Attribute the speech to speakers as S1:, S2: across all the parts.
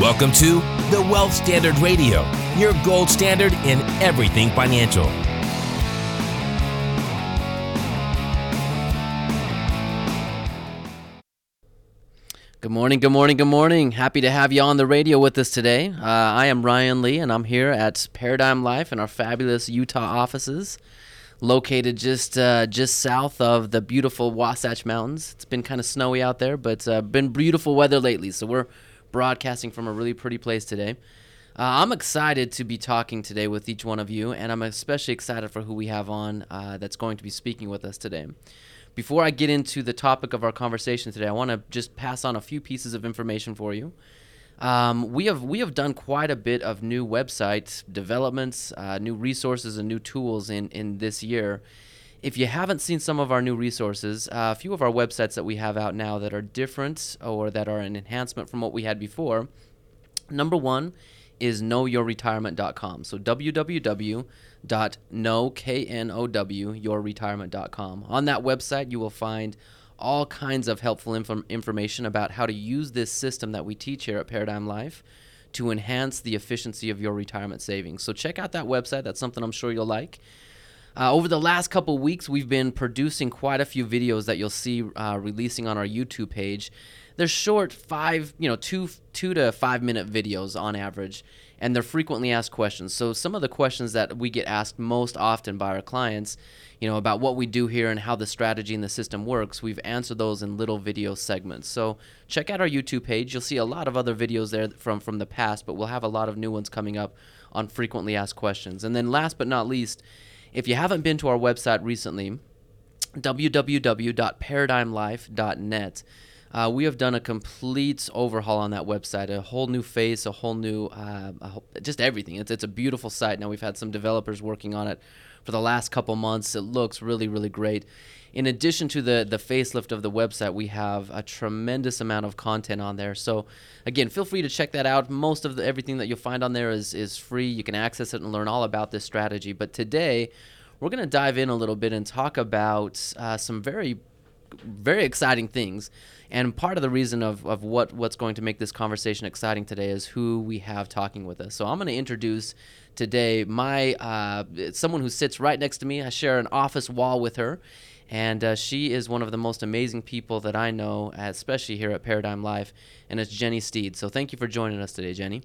S1: Welcome to the Wealth Standard Radio, your gold standard in everything financial.
S2: Good morning, good morning, good morning. Happy to have you on the radio with us today. Uh, I am Ryan Lee, and I'm here at Paradigm Life in our fabulous Utah offices, located just uh, just south of the beautiful Wasatch Mountains. It's been kind of snowy out there, but uh, been beautiful weather lately. So we're broadcasting from a really pretty place today. Uh, I'm excited to be talking today with each one of you, and I'm especially excited for who we have on uh, that's going to be speaking with us today. Before I get into the topic of our conversation today, I want to just pass on a few pieces of information for you. Um, we have we have done quite a bit of new website developments, uh, new resources, and new tools in in this year. If you haven't seen some of our new resources, uh, a few of our websites that we have out now that are different or that are an enhancement from what we had before. Number one is knowyourretirement.com. So www dot know k n o w yourretirement.com. On that website, you will find all kinds of helpful inf- information about how to use this system that we teach here at Paradigm Life to enhance the efficiency of your retirement savings. So check out that website. That's something I'm sure you'll like. Uh, over the last couple weeks, we've been producing quite a few videos that you'll see uh, releasing on our YouTube page. They're short, five, you know, two, two to five minute videos on average, and they're frequently asked questions. So some of the questions that we get asked most often by our clients, you know, about what we do here and how the strategy and the system works, we've answered those in little video segments. So check out our YouTube page. You'll see a lot of other videos there from from the past, but we'll have a lot of new ones coming up on frequently asked questions. And then last but not least, if you haven't been to our website recently, www.paradigmlife.net uh, we have done a complete overhaul on that website, a whole new face, a whole new, uh, just everything. It's, it's a beautiful site. Now we've had some developers working on it for the last couple months. It looks really, really great. In addition to the the facelift of the website, we have a tremendous amount of content on there. So, again, feel free to check that out. Most of the, everything that you'll find on there is is free. You can access it and learn all about this strategy. But today, we're going to dive in a little bit and talk about uh, some very, very exciting things and part of the reason of, of what, what's going to make this conversation exciting today is who we have talking with us. So I'm going to introduce today my uh, someone who sits right next to me. I share an office wall with her. And uh, she is one of the most amazing people that I know, especially here at Paradigm Life, and it's Jennie Steed. So thank you for joining us today, Jennie.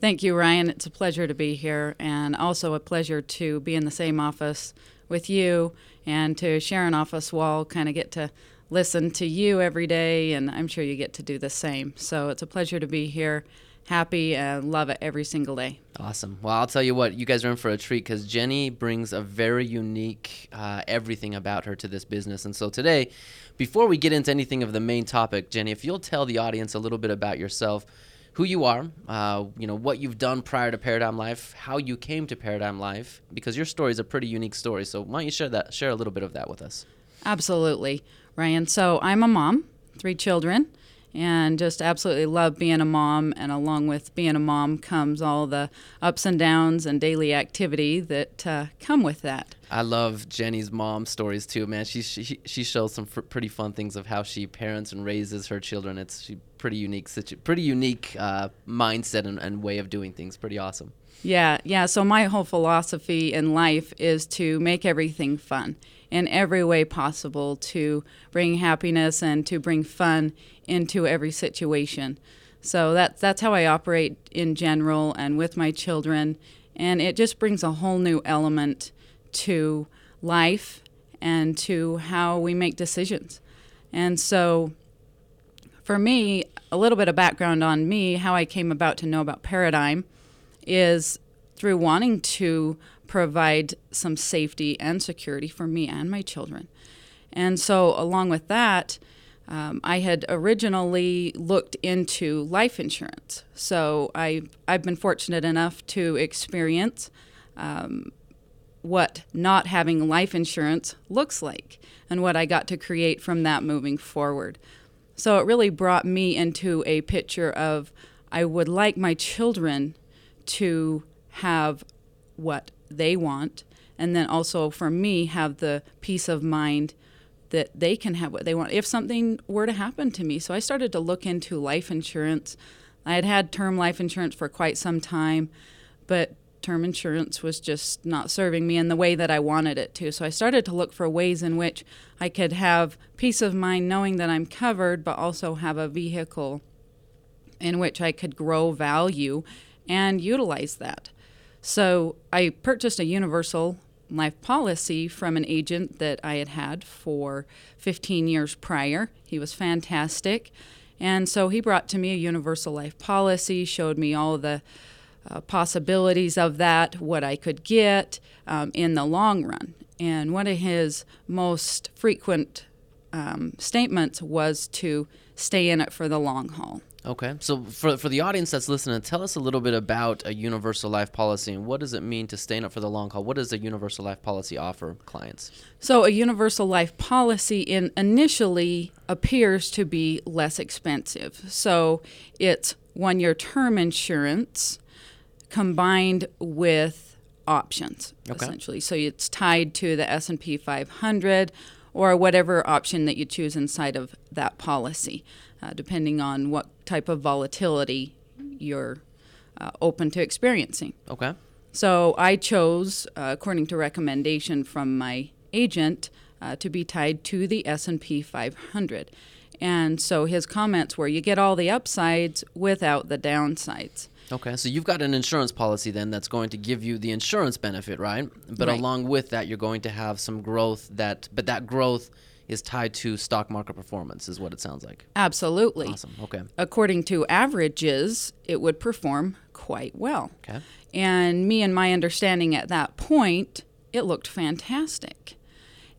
S3: Thank you, Ryan. It's a pleasure to be here, and also a pleasure to be in the same office with you and to share an office wall, kind of get to listen to you every day, and I'm sure you get to do the same. So it's a pleasure to be here. Happy and love it every single day.
S2: Awesome. Well, I'll tell you what, you guys are in for a treat because Jennie brings a very unique uh, everything about her to this business. And so today, before we get into anything of the main topic, Jennie, if you'll tell the audience a little bit about yourself, who you are, uh, you know what you've done prior to Paradigm Life, how you came to Paradigm Life, because your story is a pretty unique story. So why don't you share that, share a little bit of that with us?
S3: Absolutely. Ryan. So I'm a mom, three children, and just absolutely love being a mom. And along with being a mom comes all the ups and downs and daily activity that uh, come with that.
S2: I love Jennie's mom stories too, man. She she, she shows some f- pretty fun things of how she parents and raises her children. It's she pretty unique, situ- pretty unique uh, mindset and, and way of doing things. Pretty awesome.
S3: Yeah, yeah. So my whole philosophy in life is to make everything fun in every way possible to bring happiness and to bring fun into every situation. So that's that's how I operate in general and with my children, and it just brings a whole new element to life and to how we make decisions. And so for me, a little bit of background on me, how I came about to know about Paradigm is through wanting to provide some safety and security for me and my children. And so, along with that, um, I had originally looked into life insurance. So, I, I've been fortunate enough to experience um, what not having life insurance looks like and what I got to create from that moving forward. So, it really brought me into a picture of I would like my children to have what they want and then also for me have the peace of mind that they can have what they want if something were to happen to me so i started to look into life insurance I had had term life insurance for quite some time, but term insurance was just not serving me in the way that I wanted it to. So I started to look for ways in which I could have peace of mind knowing that I'm covered, but also have a vehicle in which I could grow value and utilize that. So I purchased a universal life policy from an agent that I had had for 15 years prior. He was fantastic. And so he brought to me a universal life policy, showed me all the uh, possibilities of that, what I could get um, in the long run. And one of his most frequent um, statements was to stay in it for the long haul.
S2: Okay. So for, for the audience that's listening, tell us a little bit about a universal life policy and what does it mean to stay in it for the long haul? What does a universal life policy offer clients?
S3: So a universal life policy in initially appears to be less expensive. So it's one year term insurance combined with options
S2: Okay.
S3: essentially. So it's tied to the S&P 500 or whatever option that you choose inside of that policy, uh, depending on what type of volatility you're uh, open to experiencing.
S2: Okay.
S3: So I chose, uh, according to recommendation from my agent, uh, to be tied to the S&P 500. And so his comments were, "You get all the upsides without the downsides."
S2: Okay. So you've got an insurance policy then that's going to give you the insurance benefit, right? But
S3: Right.
S2: along with that, you're going to have some growth that, but that growth is tied to stock market performance, is what it sounds like.
S3: Absolutely.
S2: Awesome. Okay.
S3: According to averages, it would perform quite well.
S2: Okay.
S3: And me and my understanding at that point, it looked fantastic.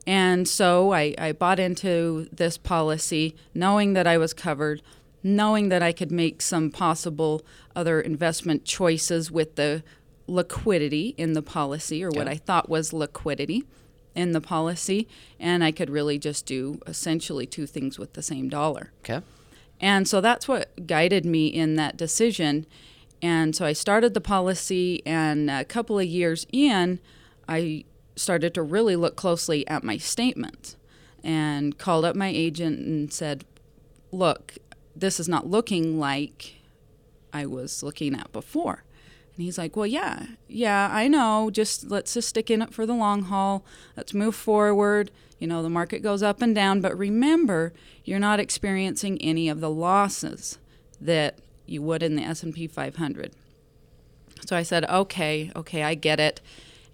S3: And so I, I bought into this policy knowing that I was covered, knowing that I could make some possible other investment choices with the liquidity in the policy or what
S2: Yeah.
S3: I thought was liquidity in the policy. And I could really just do essentially two things with the same dollar.
S2: Okay.
S3: And so that's what guided me in that decision. And so I started the policy, and a couple of years in, I started to really look closely at my statements and called up my agent and said, Look, this is not looking like I was looking at before. And he's like, Well, yeah, yeah, I know. Just let's just stick in it for the long haul. Let's move forward. You know, the market goes up and down, but remember, you're not experiencing any of the losses that you would in the S&P 500. So I said, "Okay, okay, I get it."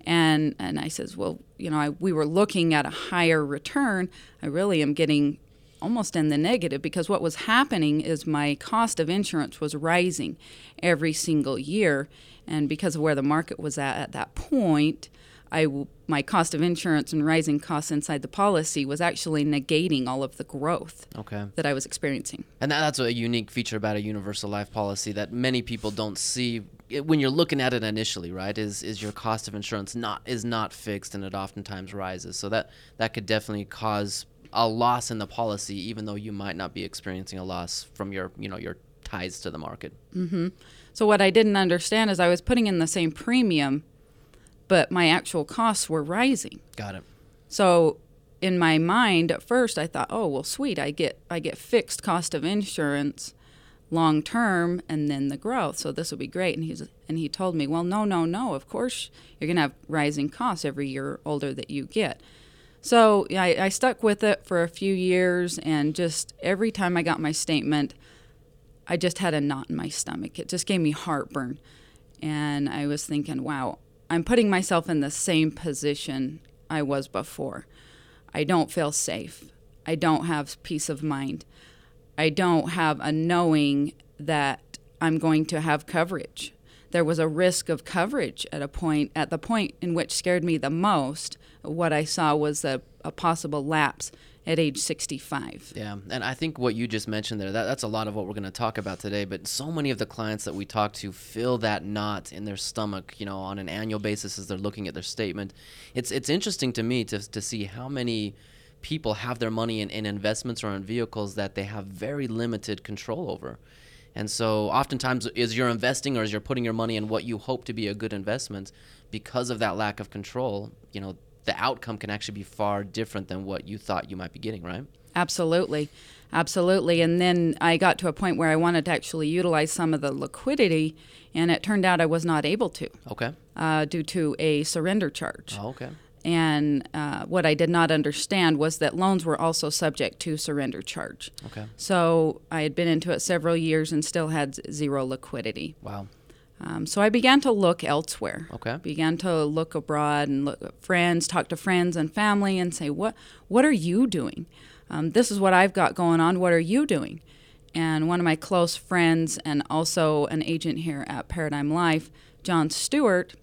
S3: And and I says, "Well, you know, I, we were looking at a higher return. I really am getting almost in the negative because what was happening is my cost of insurance was rising every single year, and because of where the market was at at that point, I w- my cost of insurance and rising costs inside the policy was actually negating all of the growth
S2: Okay.
S3: that I was experiencing.
S2: And that, that's a unique feature about a universal life policy that many people don't see eh, when you're looking at it initially, right? Is is your cost of insurance not is not fixed and it oftentimes rises. So that that could definitely cause a loss in the policy, even though you might not be experiencing a loss from your you know your ties to the market. Mm-hmm.
S3: So what I didn't understand is I was putting in the same premium, but my actual costs were rising.
S2: Got it.
S3: So in my mind at first I thought, "Oh, well sweet, I get I get fixed cost of insurance long term and then the growth. So this will be great." And he's and he told me, "Well, no, no, no. Of course, you're going to have rising costs every year older that you get." So I, I stuck with it for a few years, and just every time I got my statement, I just had a knot in my stomach. It just gave me heartburn. And I was thinking, wow, I'm putting myself in the same position I was before. I don't feel safe. I don't have peace of mind. I don't have a knowing that I'm going to have coverage. There was a risk of coverage at a point, at the point in which scared me the most. What I saw was a, a possible lapse at age 65.
S2: Yeah, and I think what you just mentioned there, that, that's a lot of what we're going to talk about today. But so many of the clients that we talk to feel that knot in their stomach, you know, on an annual basis as they're looking at their statement. It's it's interesting to me to, to see how many people have their money in, in investments or in vehicles that they have very limited control over. And so oftentimes is you're investing or is you're putting your money in what you hope to be a good investment because of that lack of control, you know, the outcome can actually be far different than what you thought you might be getting, right?
S3: Absolutely. Absolutely. And then I got to a point where I wanted to actually utilize some of the liquidity, and it turned out I was not able to
S2: Okay.
S3: uh, due to a surrender charge.
S2: Oh, okay.
S3: And uh, what I did not understand was that loans were also subject to surrender charge.
S2: Okay.
S3: So I had been into it several years and still had zero liquidity.
S2: Wow.
S3: Um, so I began to look elsewhere.
S2: Okay.
S3: Began to look abroad and look at friends, talk to friends and family, and say, "What What are you doing? Um, this is what I've got going on. What are you doing?" And one of my close friends and also an agent here at Paradigm Life, John Stewart,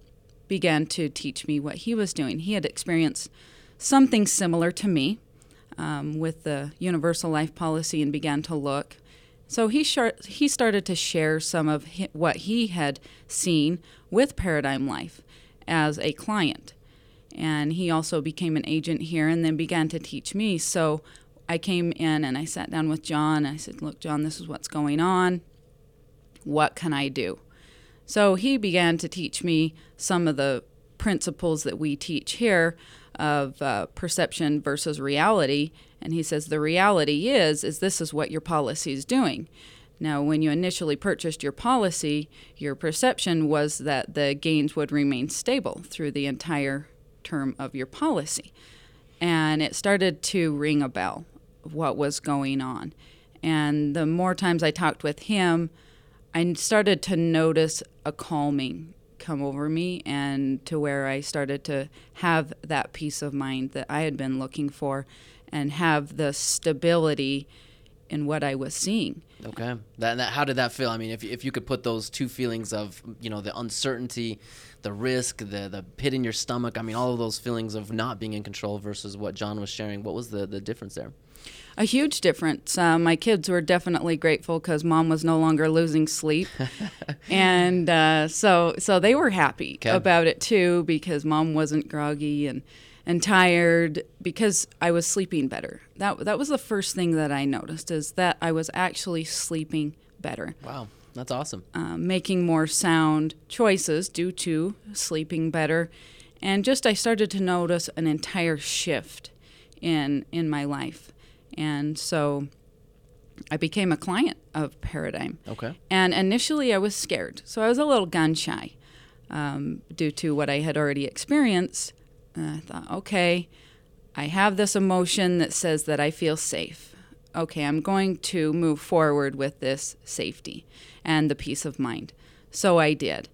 S3: began to teach me what he was doing. He had experienced something similar to me um, with the universal life policy and began to look. So he shar- he started to share some of hi- what he had seen with Paradigm Life as a client, and he also became an agent here and then began to teach me. So I came in and I sat down with John and I said, "Look, John, this is what's going on. What can I do?" So he began to teach me some of the principles that we teach here of uh, perception versus reality. And he says the reality is is this is what your policy is doing. Now, when you initially purchased your policy, your perception was that the gains would remain stable through the entire term of your policy. And it started to ring a bell what was going on. And the more times I talked with him, I started to notice a calming come over me and to where I started to have that peace of mind that I had been looking for and have the stability in what I was seeing.
S2: Okay. That, that how did that feel? I mean, if if you could put those two feelings of you know the uncertainty, the risk, the the pit in your stomach. I mean, all of those feelings of not being in control versus what John was sharing. What was the the difference there?
S3: A huge difference. Uh, my kids were definitely grateful because mom was no longer losing sleep, and uh, so so they were happy
S2: Okay.
S3: about it too because mom wasn't groggy and and tired because I was sleeping better. That that was the first thing that I noticed is that I was actually sleeping better,
S2: Wow, that's awesome.
S3: um, making more sound choices due to sleeping better, and just I started to notice an entire shift in in my life, and so I became a client of Paradigm.
S2: Okay.
S3: And initially, I was scared. So I was a little gun shy um, due to what I had already experienced. And I thought, okay, I have this emotion that says that I feel safe. Okay, I'm going to move forward with this safety and the peace of mind. So I did.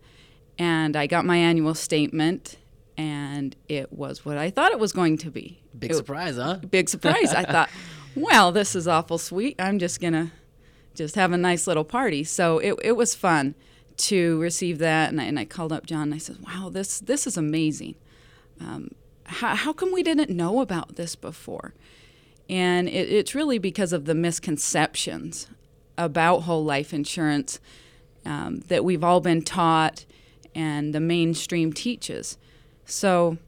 S3: And I got my annual statement, and it was what I thought it was going to be.
S2: Big
S3: It-
S2: surprise, huh?
S3: big surprise. I thought, well, this is awful sweet. I'm just gonna just have a nice little party. So it, it was fun to receive that, and I, and I called up John and I said, wow, this this is amazing. Um, how, how come we didn't know about this before? And it, it's really because of the misconceptions about whole life insurance um, that we've all been taught and the mainstream teaches. So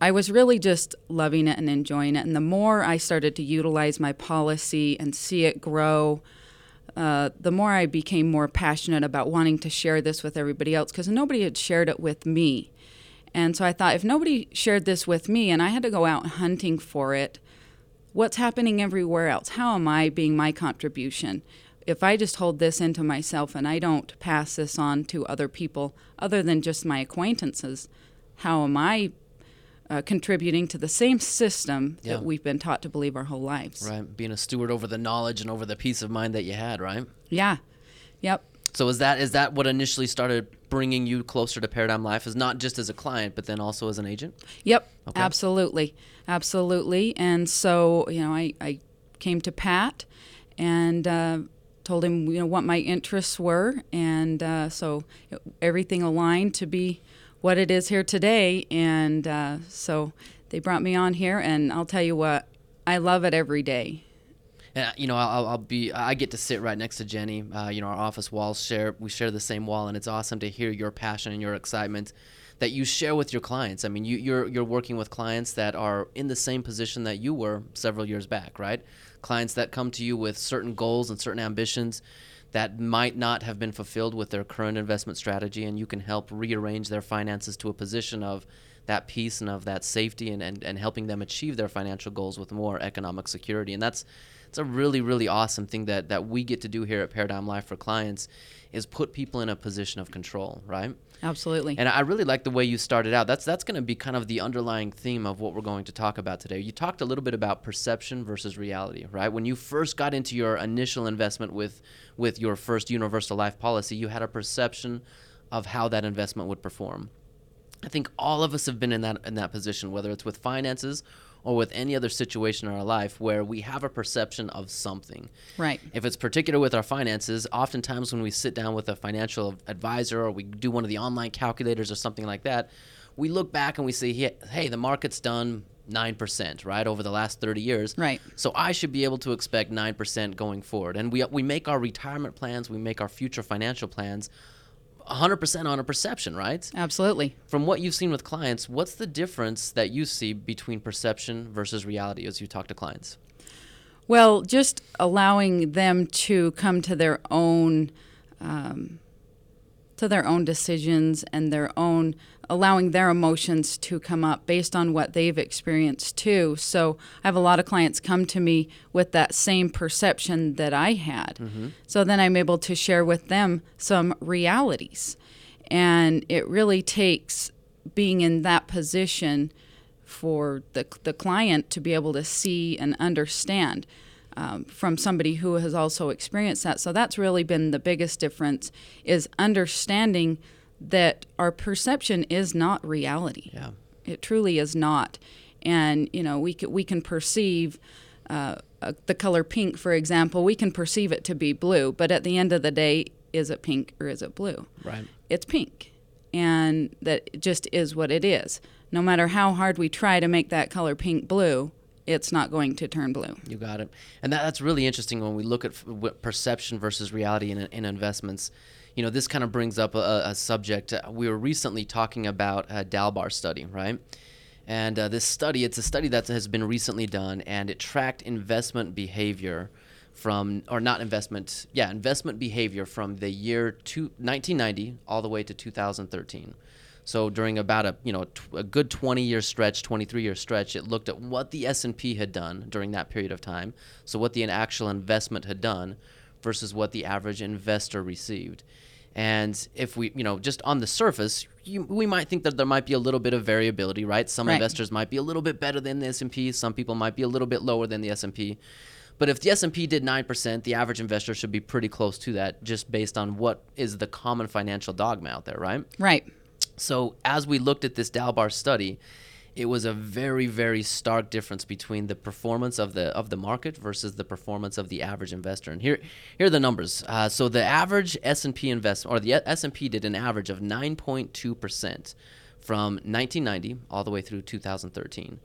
S3: I was really just loving it and enjoying it. And the more I started to utilize my policy and see it grow, uh, the more I became more passionate about wanting to share this with everybody else because nobody had shared it with me. And so I thought, if nobody shared this with me and I had to go out hunting for it, what's happening everywhere else? How am I being my contribution? If I just hold this into myself and I don't pass this on to other people other than just my acquaintances, how am I uh, contributing to the same system
S2: Yeah.
S3: that we've been taught to believe our whole lives?
S2: Right. Being a steward over the knowledge and over the peace of mind that you had, right?
S3: Yeah. Yep.
S2: So is that is that what initially started bringing you closer to Paradigm Life? Is not just as a client, but then also as an agent?
S3: Yep,
S2: Okay.
S3: absolutely, absolutely. And so, you know, I, I came to Pat and uh, told him, you know, what my interests were, and uh, so everything aligned to be what it is here today. And uh, so they brought me on here, and I'll tell you what, I love it every day.
S2: Uh, you know, I'll, I'll be. I get to sit right next to Jennie. Uh, you know, our office walls share. We share the same wall, and it's awesome to hear your passion and your excitement that you share with your clients. I mean, you, you're you're working with clients that are in the same position that you were several years back, right? Clients that come to you with certain goals and certain ambitions that might not have been fulfilled with their current investment strategy, and you can help rearrange their finances to a position of that peace and of that safety and, and, and helping them achieve their financial goals with more economic security. And that's it's a really really awesome thing that that we get to do here at Paradigm Life for clients is put people in a position of control, right?
S3: Absolutely.
S2: And I really like the way you started out. That's that's going to be kind of the underlying theme of what we're going to talk about today. You talked a little bit about perception versus reality, right? When you first got into your initial investment with with your first universal life policy, you had a perception of how that investment would perform. I think all of us have been in that in that position, whether it's with finances or with any other situation in our life where we have a perception of something.
S3: Right.
S2: If it's particular with our finances, oftentimes when we sit down with a financial advisor or we do one of the online calculators or something like that, we look back and we say, hey, the market's done 9%, right, over the last 30 years.
S3: Right.
S2: So I should be able to expect 9% going forward. And we, we make our retirement plans, we make our future financial plans 100% on a perception, right?
S3: Absolutely.
S2: From what you've seen with clients, what's the difference that you see between perception versus reality as you talk to clients?
S3: Well, just allowing them to come to their own um, to their own decisions and their own allowing their emotions to come up based on what they've experienced too. So I have a lot of clients come to me with that same perception that I had. Mm-hmm. So then I'm able to share with them some realities. And it really takes being in that position for the, the client to be able to see and understand. Um, from somebody who has also experienced that. So that's really been the biggest difference is understanding that our perception is not reality.
S2: Yeah.
S3: It truly is not. And, you know, we can, we can perceive uh, uh, the color pink, for example, we can perceive it to be blue, but at the end of the day, is it pink or is it blue?
S2: Right.
S3: It's pink. And that just is what it is. No matter how hard we try to make that color pink blue, it's not going to turn blue.
S2: You got it. And that, that's really interesting when we look at perception versus reality in, in investments you know, this kind of brings up a, a subject. Uh, we were recently talking about a Dalbar study, right? And uh, this study, it's a study that has been recently done, and it tracked investment behavior from, or not investment, yeah, investment behavior from the year two, 1990 all the way to 2013. So during about a you know a good 20 year stretch, 23 year stretch, it looked at what the S&P had done during that period of time. So what the actual investment had done versus what the average investor received. And if we, you know, just on the surface, you, we might think that there might be a little bit of variability, right? Some
S3: right.
S2: investors might be a little bit better than the S&P, some people might be a little bit lower than the S&P. But if the S&P did 9%, the average investor should be pretty close to that just based on what is the common financial dogma out there, right?
S3: Right.
S2: So, as we looked at this Dalbar study, it was a very very stark difference between the performance of the of the market versus the performance of the average investor. And here here are the numbers. Uh, so the average s&p investment or the s&p did an average of 9.2% from 1990 all the way through 2013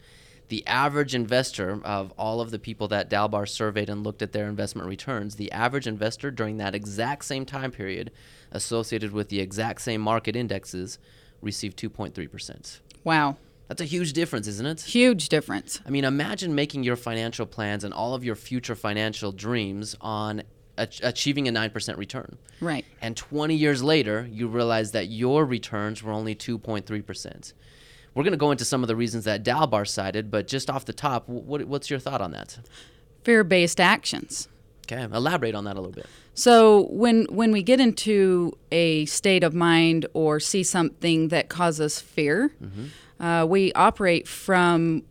S2: the average investor of all of the people that Dalbar surveyed and looked at their investment returns, the average investor during that exact same time period associated with the exact same market indexes received 2.3%.
S3: Wow.
S2: That's a huge difference, isn't it?
S3: Huge difference.
S2: I mean, imagine making your financial plans and all of your future financial dreams on achieving a 9% return.
S3: Right.
S2: And 20 years later, you realize that your returns were only 2.3%. We're going to go into some of the reasons that Dalbar cited, but just off the top, what, what's your thought on that?
S3: Fear based actions.
S2: Okay, elaborate on that a little bit.
S3: So when when we get into a state of mind or see something that causes fear, mm-hmm uh, we operate from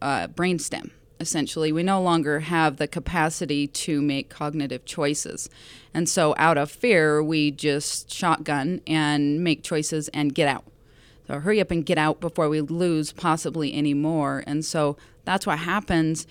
S3: uh, brainstem. Essentially, we no longer have the capacity to make cognitive choices. And so, out of fear, we just shotgun and make choices and get out. So, hurry up and get out before we lose possibly any more. And so, that's what happens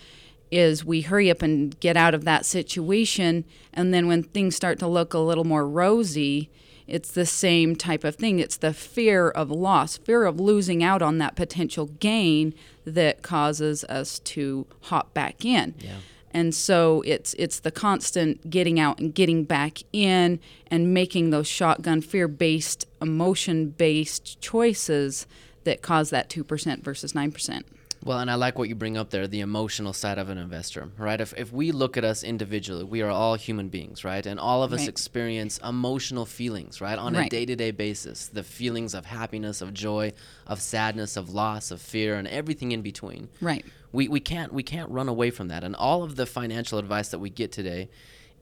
S3: is we hurry up and get out of that situation and then when things start to look a little more rosy it's the same type of thing. It's the fear of loss, fear of losing out on that potential gain that causes us to hop back in.
S2: Yeah.
S3: And so it's it's the constant getting out and getting back in and making those shotgun fear-based, emotion-based choices that cause that 2% versus 9%.
S2: Well, and I like what you bring up there the emotional side of an investor, right? If, if we look at us individually, we are all human beings, right? And all of us
S3: Right.
S2: experience emotional feelings, right? On a day to day basis. The feelings of happiness, of joy, of sadness, of loss, of fear, and everything in between.
S3: Right.
S2: We, we can't we can't run away from that. And all of the financial advice that we get today,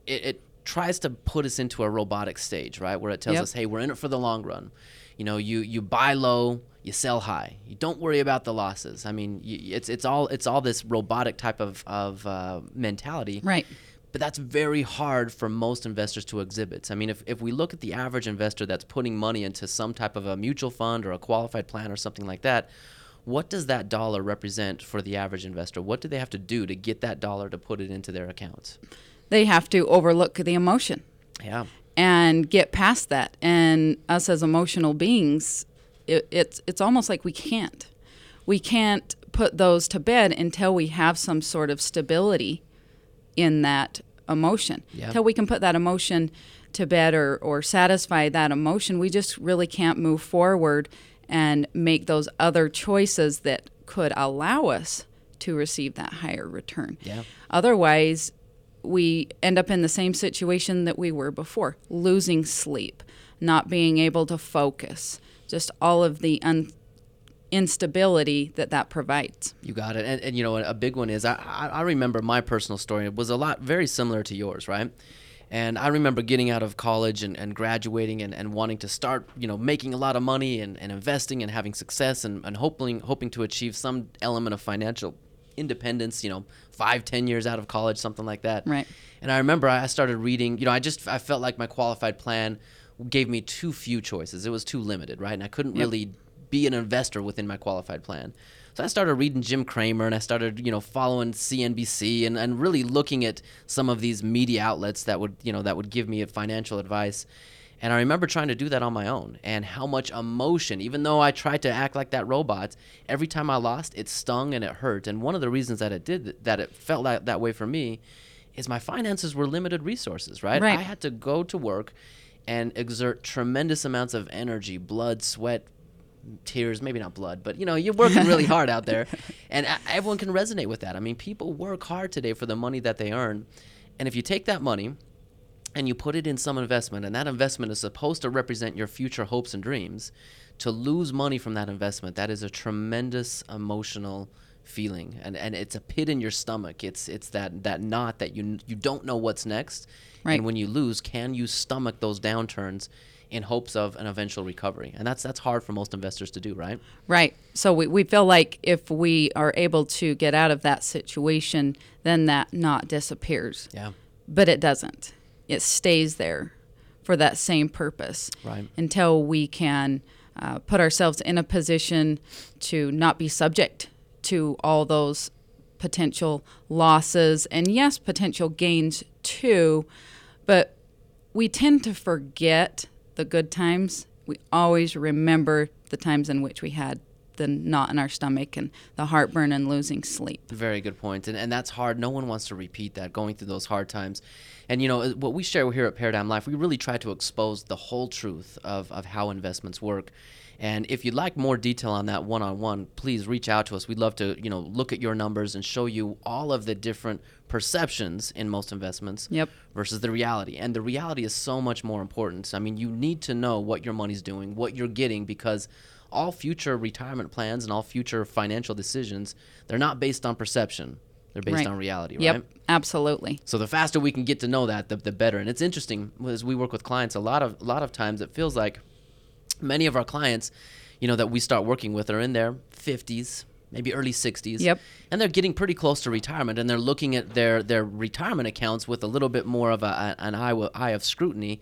S2: it, it tries to put us into a robotic stage, right? Where it tells
S3: Yep.
S2: us, hey, we're in it for the long run. You know, you you buy low, you sell high. You don't worry about the losses. I mean, you, it's it's all it's all this robotic type of of uh, mentality.
S3: Right.
S2: But that's very hard for most investors to exhibit. I mean, if, if we look at the average investor that's putting money into some type of a mutual fund or a qualified plan or something like that, what does that dollar represent for the average investor? What do they have to do to get that dollar to put it into their accounts?
S3: They have to overlook the emotion.
S2: Yeah.
S3: and get past that. And us as emotional beings, it, it's it's almost like we can't. We can't put those to bed until we have some sort of stability in that emotion.
S2: Yeah.
S3: Until we can put that emotion to bed or, or satisfy that emotion, we just really can't move forward and make those other choices that could allow us to receive that higher return.
S2: Yeah.
S3: Otherwise, we end up in the same situation that we were before losing sleep, not being able to focus, just all of the un- instability that that provides.
S2: You got it. And, and you know, a big one is I, I remember my personal story It was a lot very similar to yours, right? And I remember getting out of college and, and graduating and, and wanting to start, you know, making a lot of money and, and investing and having success and, and hoping hoping to achieve some element of financial independence, you know, five, ten years out of college, something like that.
S3: Right.
S2: And I remember I started reading, you know, I just I felt like my qualified plan gave me too few choices. It was too limited, right? And I couldn't
S3: Yep.
S2: really be an investor within my qualified plan. So I started reading Jim Cramer and I started, you know, following CNBC and, and really looking at some of these media outlets that would, you know, that would give me a financial advice. And I remember trying to do that on my own and how much emotion, even though I tried to act like that robot, every time I lost, it stung and it hurt. And one of the reasons that it did that it felt that, that way for me is my finances were limited resources, right?
S3: Right.
S2: I had to go to work and exert tremendous amounts of energy, blood, sweat, tears, maybe not blood, but you know, you're working really hard out there. And everyone can resonate with that. I mean, people work hard today for the money that they earn. And if you take that money and you put it in some investment, and that investment is supposed to represent your future hopes and dreams, to lose money from that investment, that is a tremendous emotional feeling, and and it's a pit in your stomach. It's it's that that knot that you you don't know what's next,
S3: Right.
S2: and when you lose, can you stomach those downturns? In hopes of an eventual recovery, and that's that's hard for most investors to do, right?
S3: Right. So we, we feel like if we are able to get out of that situation, then that knot disappears.
S2: Yeah,
S3: But it doesn't. It stays there for that same purpose.
S2: Right.
S3: Until we can uh, put ourselves in a position to not be subject to all those potential losses and, yes, potential gains too. But we tend to forget the good times. We always remember the times in which we had the knot in our stomach and the heartburn and losing sleep.
S2: Very good point. And, and that's hard. No one wants to repeat that, going through those hard times. And, you know, what we share here at Paradigm Life, we really try to expose the whole truth of, of how investments work. And if you'd like more detail on that one on one, please reach out to us. We'd love to, you know, look at your numbers and show you all of the different perceptions in most investments
S3: Yep.
S2: versus the reality. And the reality is so much more important. I mean, you need to know what your money's doing, what you're getting, because all future retirement plans and all future financial decisions, they're not based on perception. They're based
S3: Right.
S2: on reality,
S3: Yep,
S2: right?
S3: absolutely.
S2: So the faster we can get to know that, the, the better. And it's interesting as we work with clients. A lot of a lot of times, it feels like many of our clients, you know, that we start working with are in their fifties, maybe early sixties.
S3: Yep.
S2: And they're getting pretty close to retirement, and they're looking at their their retirement accounts with a little bit more of a, a- an eye, eye of scrutiny,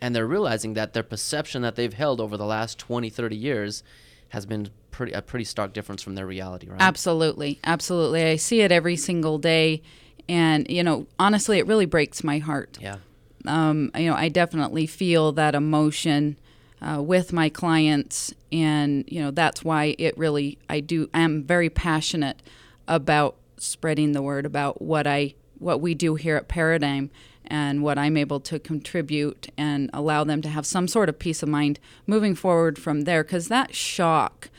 S2: and they're realizing that their perception that they've held over the last 20, 30 years has been pretty a pretty stark difference from their reality, right?
S3: Absolutely, absolutely. I see it every single day, and you know, honestly, it really breaks my heart.
S2: Yeah.
S3: Um, you know, I definitely feel that emotion uh, with my clients, and you know, that's why it really I do. I'm very passionate about spreading the word about what I what we do here at Paradigm and what I'm able to contribute and allow them to have some sort of peace of mind moving forward from there because that shock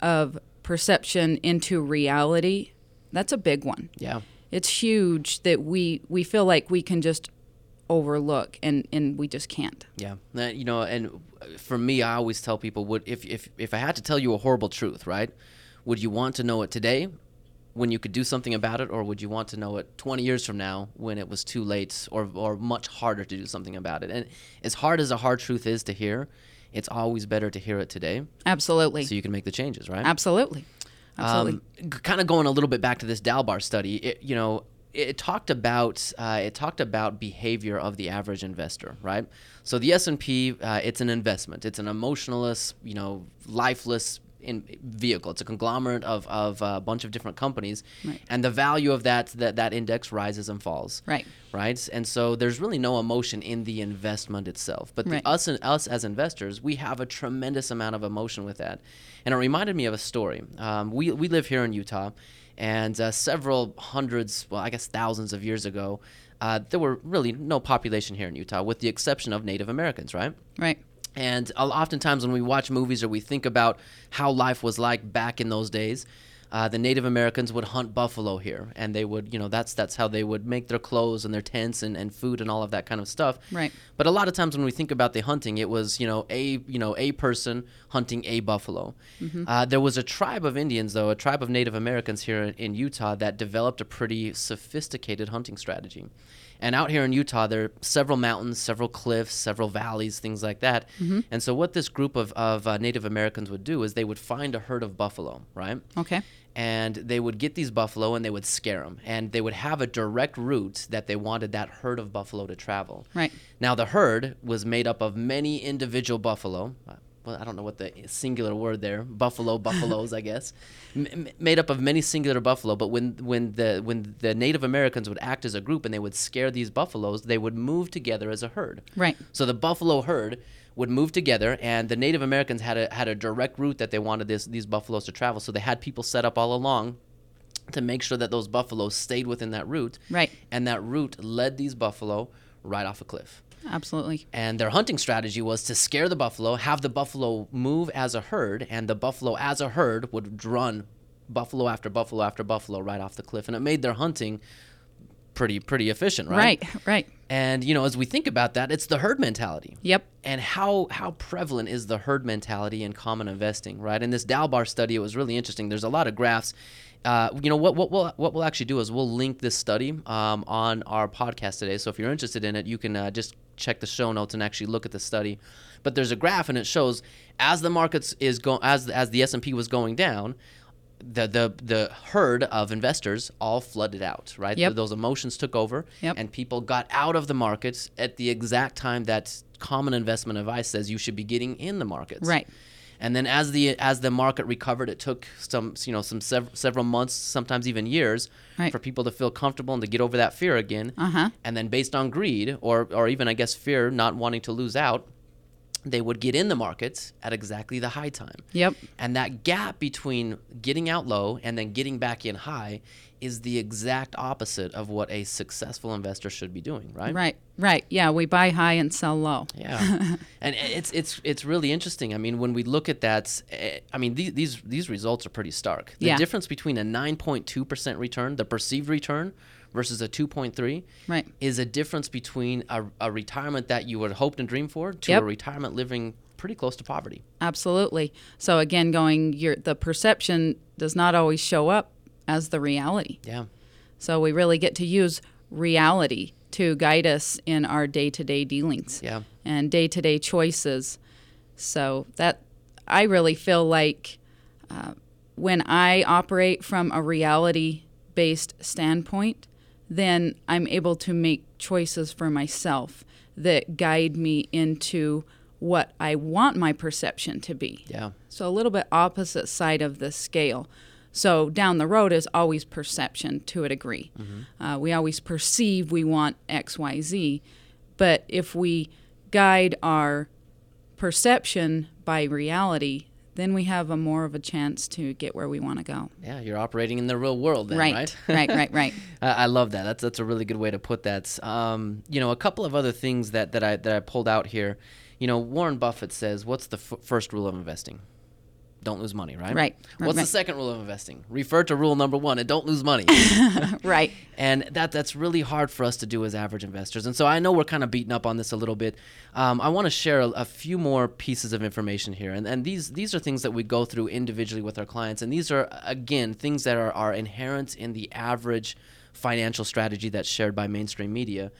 S3: of perception into reality, that's a big one.
S2: Yeah.
S3: It's huge that we we feel like we can just overlook and and we just can't.
S2: Yeah, you know, and for me, I always tell people, would if if if I had to tell you a horrible truth, right? Would you want to know it today, when you could do something about it, or would you want to know it 20 years from now, when it was too late, or or much harder to do something about it? And as hard as a hard truth is to hear, it's always better to hear it today,
S3: Absolutely.
S2: so you can make the changes, right?
S3: Absolutely. Absolutely.
S2: Um, kind of going a little bit back to this Dalbar study, it, you know, it talked about uh, it talked about behavior of the average investor, right? So the S and P, uh, it's an investment. It's an emotionless, you know, lifeless in vehicle. It's a conglomerate of, of a bunch of different companies,
S3: Right.
S2: and the value of that that that index rises and falls
S3: right.
S2: right? And so there's really no emotion in the investment itself. But the, us and us as investors, we have a tremendous amount of emotion with that. And it reminded me of a story. Um, we we live here in Utah, and uh, several hundreds, well, I guess thousands of years ago, uh, there were really no population here in Utah, with the exception of Native Americans, right?
S3: Right.
S2: And oftentimes, when we watch movies or we think about how life was like back in those days, uh, the Native Americans would hunt buffalo here, and they would, you know, that's that's how they would make their clothes and their tents and, and food and all of that kind of stuff.
S3: Right.
S2: But a lot of times when we think about the hunting, it was, you know, a you know a person hunting a buffalo. Uh, there was a tribe of Indians, though, a tribe of Native Americans here in, in Utah that developed a pretty sophisticated hunting strategy. And out here in Utah, there are several mountains, several cliffs, several valleys, things like that. And so, what this group of, of uh, Native Americans would do is they would find a herd of buffalo, right?
S3: Okay.
S2: And they would get these buffalo and they would scare them and they would have a direct route that they wanted that herd of buffalo to travel.
S3: Right.
S2: now the herd was made up of many individual buffalo. Well i don't know what the singular word there buffalo buffaloes i guess. M- made up of many singular buffalo but when when the when the native americans would act as a group and they would scare these buffaloes they would move together as a herd.
S3: Right.
S2: so the buffalo herd would move together, and the Native Americans had a had a direct route that they wanted this these buffaloes to travel. So they had people set up all along to make sure that those buffaloes stayed within that route.
S3: Right.
S2: And that route led these buffalo right off a cliff.
S3: Absolutely.
S2: And their hunting strategy was to scare the buffalo, have the buffalo move as a herd, and the buffalo as a herd would run buffalo after buffalo after buffalo right off the cliff. And it made their hunting pretty pretty efficient, right?
S3: Right. Right.
S2: And you know, as we think about that, it's the herd mentality
S3: Yep.
S2: and how how prevalent is the herd mentality in common investing, right? In this Dalbar study, it was really interesting. There's a lot of graphs. Uh, you know what? What we'll what we'll actually do is we'll link this study um, on our podcast today. So if you're interested in it, you can uh, just check the show notes and actually look at the study. But there's a graph and it shows as the markets is going as as the S and P was going down, the the the herd of investors all flooded out, right?
S3: Yep.
S2: Those emotions took over,
S3: Yep.
S2: and people got out of the markets at the exact time that common investment advice says you should be getting in the markets.
S3: Right.
S2: And then as the as the market recovered, it took some you know some sev- several months, sometimes even years,
S3: Right.
S2: for people to feel comfortable and to get over that fear again.
S3: Uh-huh.
S2: And then based on greed or or even I guess fear, not wanting to lose out, they would get in the markets at exactly the high time.
S3: Yep.
S2: And that gap between getting out low and then getting back in high is the exact opposite of what a successful investor should be doing, right?
S3: Right. Right. Yeah. We buy high and sell low.
S2: Yeah, and it's it's it's really interesting. I mean, when we look at that, eh, I mean these these these results are pretty stark. The
S3: Yeah.
S2: difference between a 9.2 percent return, the perceived return, versus a 2.3,
S3: Right.
S2: is a difference between a, a retirement that you would hoped and dreamed for to
S3: Yep.
S2: a retirement living pretty close to poverty.
S3: Absolutely. So again, going your the perception does not always show up as the reality.
S2: Yeah,
S3: So we really get to use reality to guide us in our day-to-day dealings
S2: yeah,
S3: and day-to-day choices. So that I really feel like uh, when I operate from a reality-based standpoint, then I'm able to make choices for myself that guide me into what I want my perception to be.
S2: yeah,
S3: So a little bit opposite side of the scale. So down the road is always perception to a degree. Uh, we always perceive we want X, Y, Z, but if we guide our perception by reality, then we have a more of a chance to get where we want to go.
S2: yeah. You're operating in the real world, then,
S3: right,
S2: right?
S3: right, right, right.
S2: I, I love that. That's that's a really good way to put that. Um, you know, a couple of other things that, that I that I pulled out here. You know, Warren Buffett says, "What's the f- first rule of investing?" Don't lose money, right?
S3: Right.
S2: What's
S3: Right.
S2: the second rule of investing? Refer to rule number one and don't lose money.
S3: right.
S2: and that that's really hard for us to do as average investors. And so I know we're kind of beating up on this a little bit. Um, I want to share a, a few more pieces of information here, and and these these are things that we go through individually with our clients, and these are again things that are are inherent in the average financial strategy that's shared by mainstream media,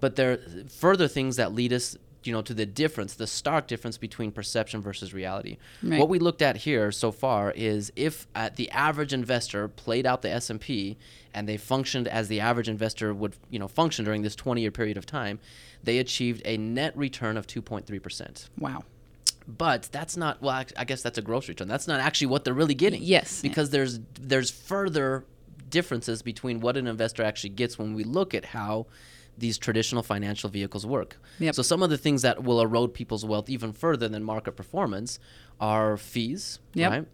S2: but there are further things that lead us. You know, to the difference, the stark difference between perception versus reality.
S3: Right.
S2: What we looked at here so far is if uh, the average investor played out the S&P and they functioned as the average investor would, you know, function during this 20-year period of time, they achieved a net return of 2.3%.
S3: Wow.
S2: But that's not well. I- I guess that's a gross return. That's not actually what they're really getting.
S3: Yes.
S2: because there's there's further differences between what an investor actually gets when we look at how these traditional financial vehicles work.
S3: Yep.
S2: So some of the things that will erode people's wealth even further than market performance are fees,
S3: Yep.
S2: right?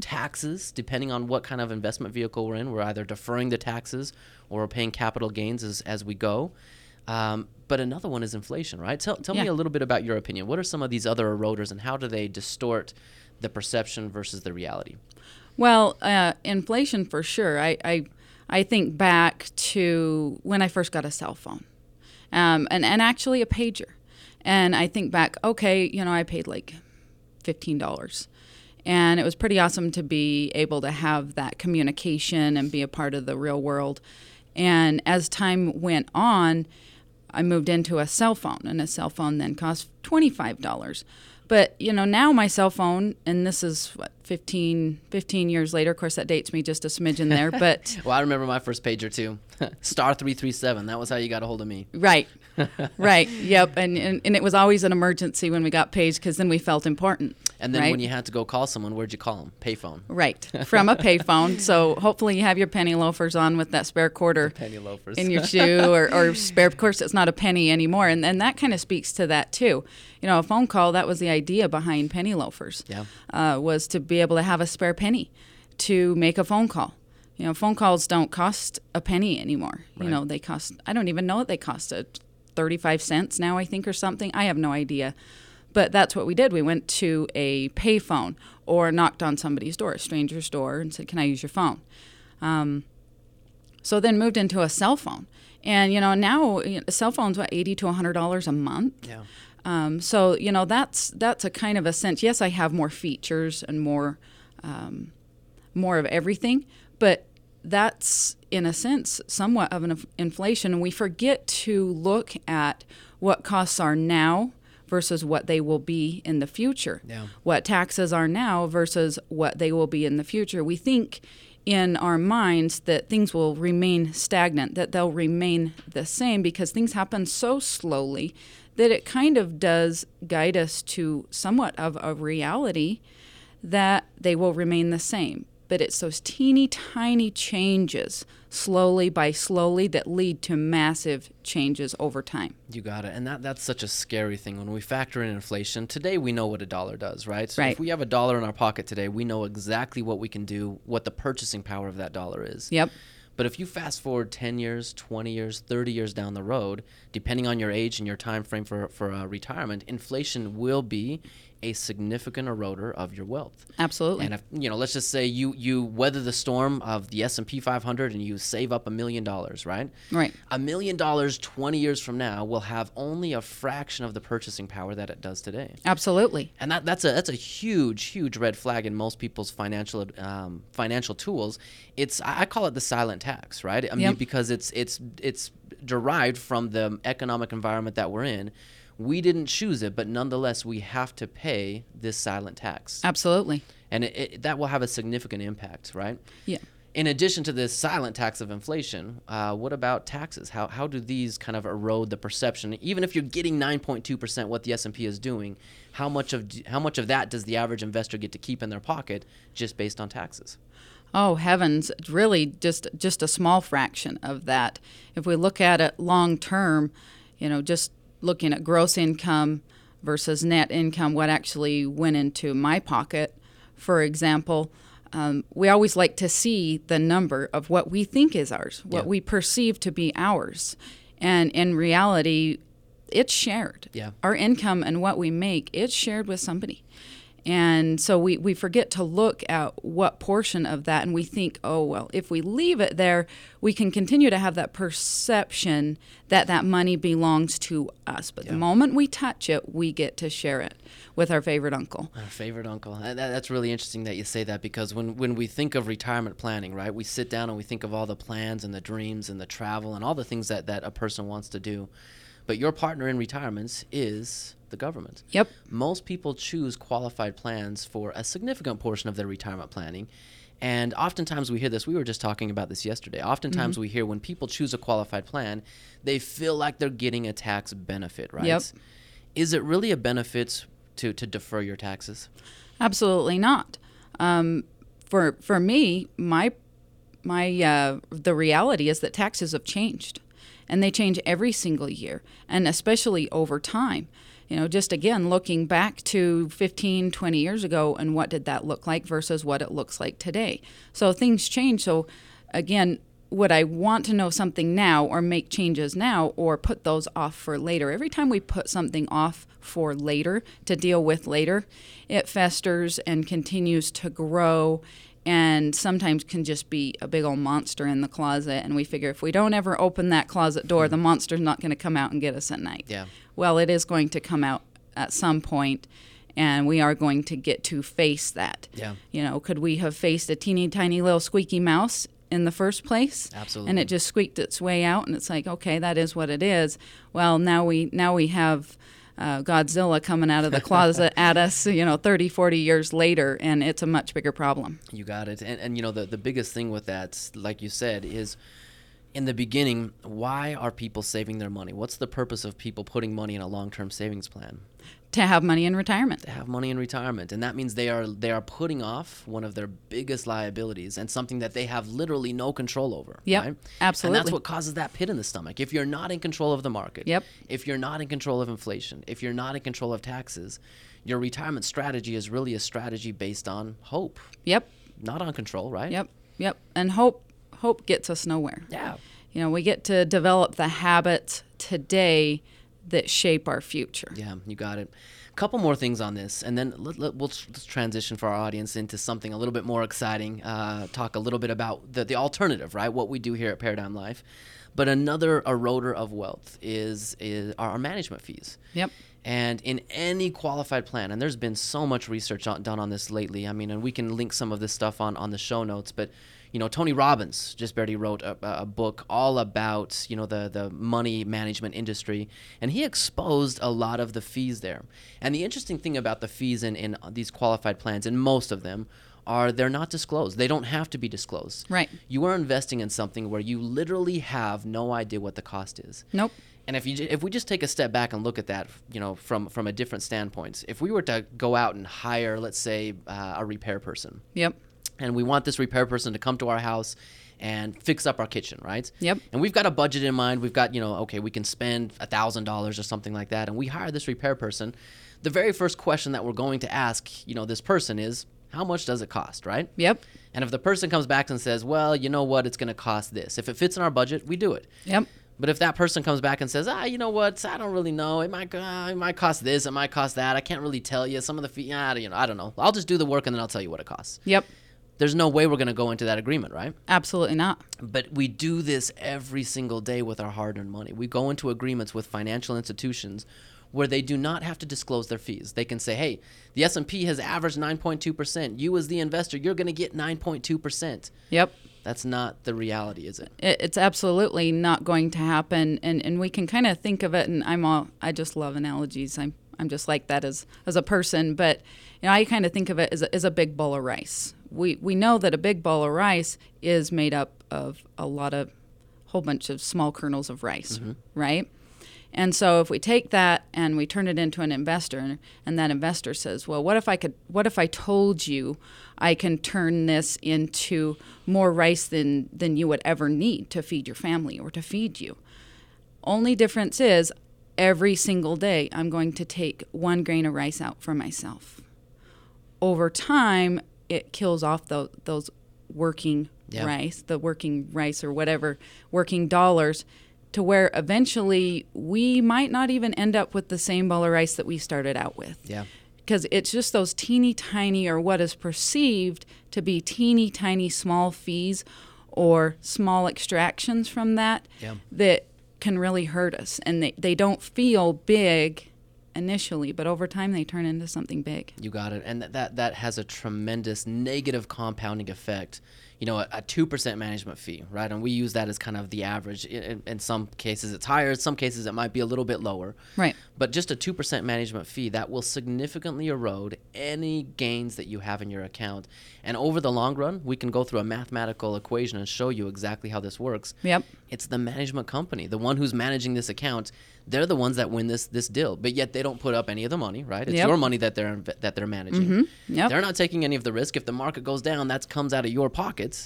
S2: Taxes, depending on what kind of investment vehicle we're in, we're either deferring the taxes or we're paying capital gains as, as we go. Um, but another one is inflation, right? Tell, tell me a little bit about your opinion. What are some of these other eroders and how do they distort the perception versus the reality?
S3: Well, uh, inflation for sure. I, I I think back to when I first got a cell phone, um, and and actually a pager, and I think back. Okay, you know, I paid like fifteen dollars, and it was pretty awesome to be able to have that communication and be a part of the real world. And as time went on, I moved into a cell phone, and a cell phone then cost twenty five dollars. But you know now my cell phone, and this is what 15, 15 years later. Of course, that dates me just a smidgen there, but
S2: Well, I remember my first pager too. Star 337. That was how you got a hold of me.
S3: right, right, yep. And, and and it was always an emergency when we got paged because then we felt important.
S2: And then
S3: right?
S2: when you had to go call someone, where'd you call them? Payphone.
S3: Right, from a payphone. So hopefully you have your penny loafers on with that spare quarter
S2: Penny loafers.
S3: in your shoe or, or spare. Of course, it's not a penny anymore. And, and that kind of speaks to that too. You know, a phone call, that was the idea behind penny loafers,
S2: Yeah.
S3: uh, was to be able to have a spare penny to make a phone call. You know, phone calls don't cost a penny anymore. You know, they cost, I don't even know what they cost, uh, 35 cents now, I think, or something. I have no idea. But that's what we did. We went to a payphone or knocked on somebody's door, a stranger's door, and said, Can I use your phone? Um, so then moved into a cell phone. And, you know, now you know, a cell phone's what, 80 to $100 a month?
S2: Yeah.
S3: Um, so you know that's that's a kind of a sense. Yes, I have more features and more um, more of everything, but that's in a sense somewhat of an inflation. And we forget to look at what costs are now versus what they will be in the future.
S2: Yeah.
S3: What taxes are now versus what they will be in the future. We think in our minds that things will remain stagnant, that they'll remain the same because things happen so slowly that it kind of does guide us to somewhat of a reality that they will remain the same. But it's those teeny tiny changes, slowly by slowly, that lead to massive changes over time.
S2: You got it. And that that's such a scary thing when we factor in inflation. Today we know what a dollar does, right? So
S3: Right.
S2: if we have a dollar in our pocket today, we know exactly what we can do, what the purchasing power of that dollar is.
S3: Yep.
S2: But if you fast forward 10 years, 20 years, 30 years down the road, depending on your age and your time frame for, for uh, retirement, inflation will be a significant eroder of your wealth.
S3: Absolutely.
S2: And if you know, let's just say you you weather the storm of the S and P 500 and you save up a million dollars, right?
S3: Right.
S2: A million dollars 20 years from now will have only a fraction of the purchasing power that it does today.
S3: Absolutely.
S2: And that, that's a that's a huge huge red flag in most people's financial um, financial tools. It's I call it the silent tax, right? I mean
S3: Yep.
S2: because it's it's it's derived from the economic environment that we're in. We didn't choose it, but nonetheless we have to pay this silent tax,
S3: Absolutely.
S2: and it, it, that will have a significant impact, right?
S3: Yeah.
S2: In addition to this silent tax of inflation, uh, what about taxes? How, how do these kind of erode the perception? Even if you're getting 9.2 percent, what the S and P is doing, how much of how much of that does the average investor get to keep in their pocket just based on taxes?
S3: Oh heavens, really just just a small fraction of that. If we look at it long term, you know, just looking at gross income versus net income, what actually went into my pocket, for example, um, we always like to see the number of what we think is ours, what
S2: Yeah.
S3: we perceive to be ours, and in reality, it's shared.
S2: Yeah.
S3: Our income and what we make, it's shared with somebody. And so we, we forget to look at what portion of that, and we think, oh, well, if we leave it there, we can continue to have that perception that that money belongs to us. But the moment we touch it, we get to share it with our favorite uncle.
S2: Our favorite uncle. That, that's really interesting that you say that because when, when we think of retirement planning, right, we sit down and we think of all the plans and the dreams and the travel and all the things that, that a person wants to do. But your partner in retirements is the government.
S3: Yep.
S2: Most people choose qualified plans for a significant portion of their retirement planning. And oftentimes we hear this, we were just talking about this yesterday. Oftentimes we hear when people choose a qualified plan, they feel like they're getting a tax benefit, right?
S3: Yep.
S2: Is it really a benefit to, to defer your taxes?
S3: Absolutely not. Um, for for me, my my uh, the reality is that taxes have changed, and they change every single year, and especially over time. You know, just again looking back to 15, 20 years ago, and what did that look like versus what it looks like today. So things change. So again, would I want to know something now or make changes now or put those off for later? Every time we put something off for later to deal with later, it festers and continues to grow and sometimes can just be a big old monster in the closet. And we figure if we don't ever open that closet door, the monster's not going to come out and get us at night.
S2: Yeah.
S3: Well, it is going to come out at some point, and we are going to get to face that.
S2: Yeah.
S3: You know, could we have faced a teeny tiny little squeaky mouse in the first place?
S2: Absolutely.
S3: And it just squeaked its way out, and it's like, okay, that is what it is. Well, now we now we have. Uh, Godzilla coming out of the closet at us, you know, 30, 40 years later, and it's a much bigger problem.
S2: You got it. And, and you know, the, the biggest thing with that, like you said, is in the beginning, why are people saving their money? What's the purpose of people putting money in a long term savings plan?
S3: To have money in retirement.
S2: To have money in retirement. And that means they are they are putting off one of their biggest liabilities and something that they have literally no control over.
S3: Yep,
S2: right? And
S3: absolutely.
S2: that's what causes that pit in the stomach. If you're not in control of the market,
S3: Yep.
S2: if you're not in control of inflation, if you're not in control of taxes, your retirement strategy is really a strategy based on hope,
S3: Yep,
S2: not on control, right?
S3: yep, yep. And hope hope gets us nowhere.
S2: Yeah.
S3: You know, we get to develop the habits today that shape our future.
S2: Yeah, you got it. A couple more things on this, and then let, let, we'll tr- let's transition for our audience into something a little bit more exciting. Uh, talk a little bit about the, the alternative, right? What we do here at Paradigm Life. But another eroder of wealth is, is our management fees.
S3: Yep.
S2: And in any qualified plan, and there's been so much research on, done on this lately. I mean, and we can link some of this stuff on, on the show notes. But you know, Tony Robbins just barely wrote a, a book all about you know the the money management industry, and he exposed a lot of the fees there. And the interesting thing about the fees in in these qualified plans, and most of them, are they're not disclosed. They don't have to be disclosed.
S3: Right.
S2: You are investing in something where you literally have no idea what the cost is.
S3: Nope.
S2: And if you if we just take a step back and look at that, you know, from from a different standpoint, if we were to go out and hire, let's say, uh, a repair person,
S3: Yep.
S2: And we want this repair person to come to our house and fix up our kitchen, right?
S3: Yep.
S2: And we've got a budget in mind. We've got, you know, okay, we can spend a thousand dollars or something like that, and we hire this repair person. The very first question that we're going to ask, you know, this person is, how much does it cost, right?
S3: Yep.
S2: And if the person comes back and says, well, you know what, it's going to cost this. If it fits in our budget, we do it.
S3: Yep.
S2: But if that person comes back and says, ah, you know what, I don't really know. It might, uh, it might cost this. It might cost that. I can't really tell you. Some of the fee, ah, you know, I don't know. I'll just do the work and then I'll tell you what it costs.
S3: Yep.
S2: There's no way we're going to go into that agreement, right?
S3: Absolutely not.
S2: But we do this every single day with our hard-earned money. We go into agreements with financial institutions where they do not have to disclose their fees. They can say, "Hey, the S&P has averaged 9.2%. You as the investor, you're going to get 9.2%."
S3: Yep.
S2: That's not the reality, is it?
S3: It, it's absolutely not going to happen, and, and we can kind of think of it. And I'm all I just love analogies. I'm I'm just like that as as a person, but you know I kind of think of it as a, as a big bowl of rice. We we know that a big bowl of rice is made up of a lot of whole bunch of small kernels of rice, mm-hmm. right? And so if we take that and we turn it into an investor and that investor says, "Well, what if I could what if I told you I can turn this into more rice than than you would ever need to feed your family or to feed you?" Only difference is every single day I'm going to take one grain of rice out for myself. Over time, it kills off tho- those working
S2: Yeah.
S3: rice, the working rice or whatever, working dollars, to where eventually we might not even end up with the same bowl of rice that we started out with.
S2: Yeah.
S3: because it's just those teeny tiny or what is perceived to be teeny tiny small fees or small extractions from that
S2: Yeah.
S3: that can really hurt us and they, they don't feel big initially but over time they turn into something big
S2: You got it, and that that, that has a tremendous negative compounding effect. You know, a two percent management fee, right? And we use that as kind of the average. In, in- some cases, it's higher. In some cases, it might be a little bit lower.
S3: Right.
S2: But just a two percent management fee that will significantly erode any gains that you have in your account. And over the long run, we can go through a mathematical equation and show you exactly how this works.
S3: Yep.
S2: It's the management company, the one who's managing this account. They're the ones that win this this deal, but yet they don't put up any of the money, right? It's
S3: Yep.
S2: your money that they're that they're managing. Mm-hmm.
S3: Yep.
S2: They're not taking any of the risk. If the market goes down, that comes out of your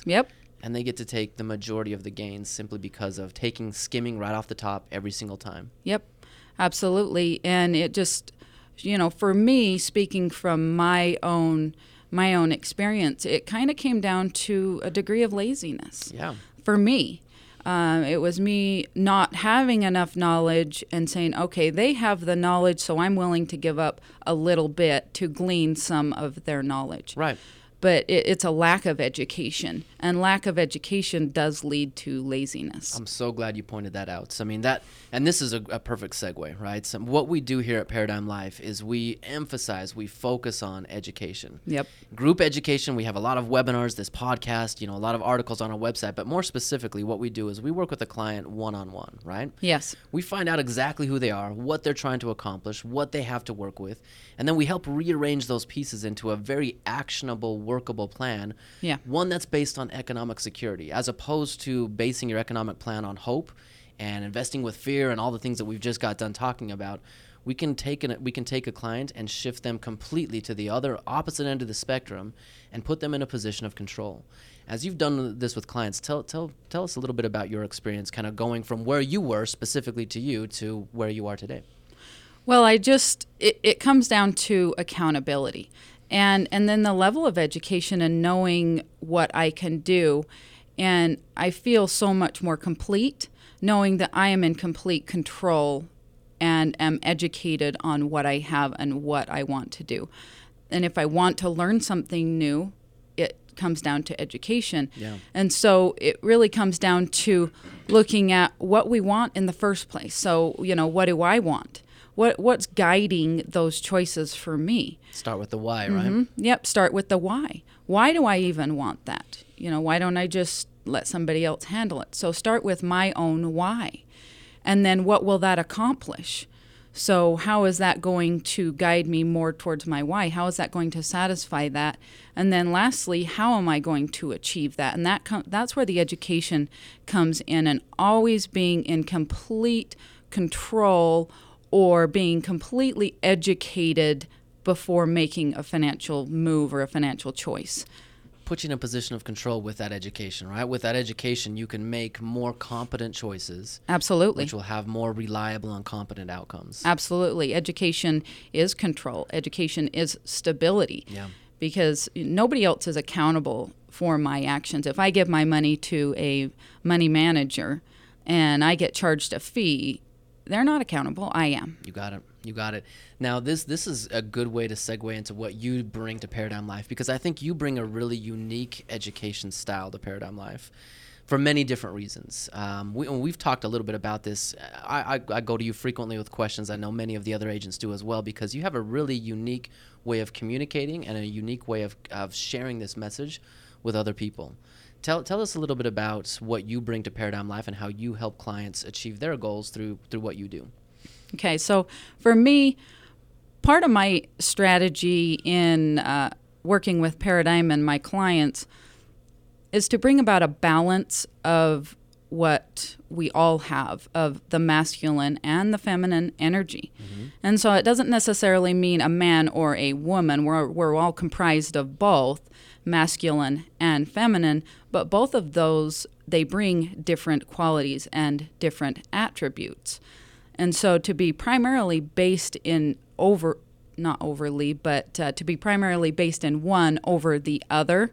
S3: yep
S2: and they get to take the majority of the gains simply because of taking skimming right off the top every single time.
S3: Yep, absolutely. And it just, you know, for me, speaking from my own my own experience, it kind of came down to a degree of laziness.
S2: Yeah.
S3: For me, um, it was me not having enough knowledge and saying, okay, they have the knowledge, so I'm willing to give up a little bit to glean some of their knowledge
S2: Right.
S3: But it, it's a lack of education and lack of education does lead to laziness
S2: I'm so glad you pointed that out. So, I mean that, and this is a, a perfect segue, right? So, what we do here at Paradigm Life is we emphasize, we focus on education.
S3: Yep.
S2: Group education. We have a lot of webinars, this podcast, you know, a lot of articles on our website. But more specifically, what we do is we work with a client one on one, right?
S3: yes
S2: We find out exactly who they are, what they're trying to accomplish, what they have to work with, and then we help rearrange those pieces into a very actionable, workable plan.
S3: Yeah.
S2: One that's based on economic security, as opposed to basing your economic plan on hope and investing with fear and all the things that we've just got done talking about. We can take an, we can take a client and shift them completely to the other opposite end of the spectrum and put them in a position of control. As you've done this with clients, tell tell tell us a little bit about your experience, kind of going from where you were specifically to you to where you are today.
S3: Well, I just it, it comes down to accountability. And and then the level of education and knowing what I can do and I feel so much more complete knowing that I am in complete control and am educated on what I have and what I want to do. And if I want to learn something new, it comes down to education.
S2: Yeah.
S3: And so it really comes down to looking at what we want in the first place. So, you know, what do I want? What what's guiding those choices for me?
S2: Start with the why, right?
S3: Mhm. Yep, start with the why. Why do I even want that? You know, why don't I just let somebody else handle it? So start with my own why. And then what will that accomplish? So how is that going to guide me more towards my why? How is that going to satisfy that? And then lastly, how am I going to achieve that? And that com- that's where the education comes in and always being in complete control or being completely educated before making a financial move or a financial choice.
S2: Put you in a position of control with that education, right? With that education, you can make more competent choices,
S3: Absolutely.
S2: which will have more reliable and competent outcomes.
S3: Absolutely. Education is control. Education is stability.
S2: Yeah.
S3: Because nobody else is accountable for my actions. If I give my money to a money manager and I get charged a fee, they're not accountable. I am.
S2: You got it. You got it. Now this this is a good way to segue into what you bring to Paradigm Life because I think you bring a really unique education style to Paradigm Life for many different reasons. Um, we, we've talked a little bit about this. I, I, I go to you frequently with questions. I know many of the other agents do as well because you have a really unique way of communicating and a unique way of, of sharing this message with other people. Tell, tell us a little bit about what you bring to Paradigm Life and how you help clients achieve their goals through through what you do.
S3: Okay, so for me, part of my strategy in uh, working with Paradigm and my clients is to bring about a balance of what we all have of the masculine and the feminine energy. And so it doesn't necessarily mean a man or a woman. We're, we're all comprised of both masculine and feminine, but both of those they bring different qualities and different attributes. And so to be primarily based in over, not overly, but uh, to be primarily based in one over the other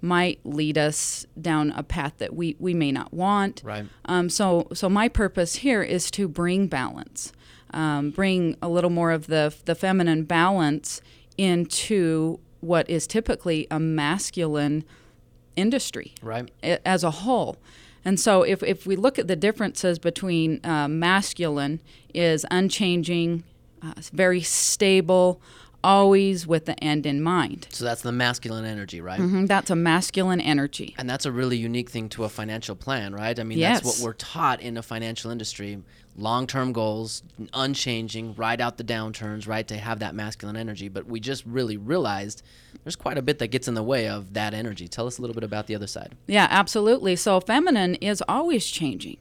S3: might lead us down a path that we, we may not want.
S2: Right.
S3: Um, so, so my purpose here is to bring balance. um, bring a little more of the the feminine balance into what is typically a masculine industry
S2: Right.
S3: as a whole. And so, if, if we look at the differences between uh, masculine is unchanging, uh, very stable, always with the end in mind.
S2: So that's the masculine energy, right?
S3: Mhm, That's a masculine energy.
S2: And that's a really unique thing to a financial plan, right? I mean, that's what we're taught in the financial industry. Long-term goals, unchanging, ride out the downturns, right? To have that masculine energy, but we just really realized there's quite a bit that gets in the way of that energy. Tell us a little bit about the other side.
S3: Yeah, absolutely. So, feminine is always changing,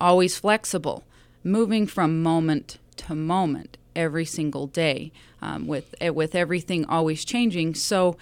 S3: always flexible, moving from moment to moment every single day, um, with eh, with everything always changing. So,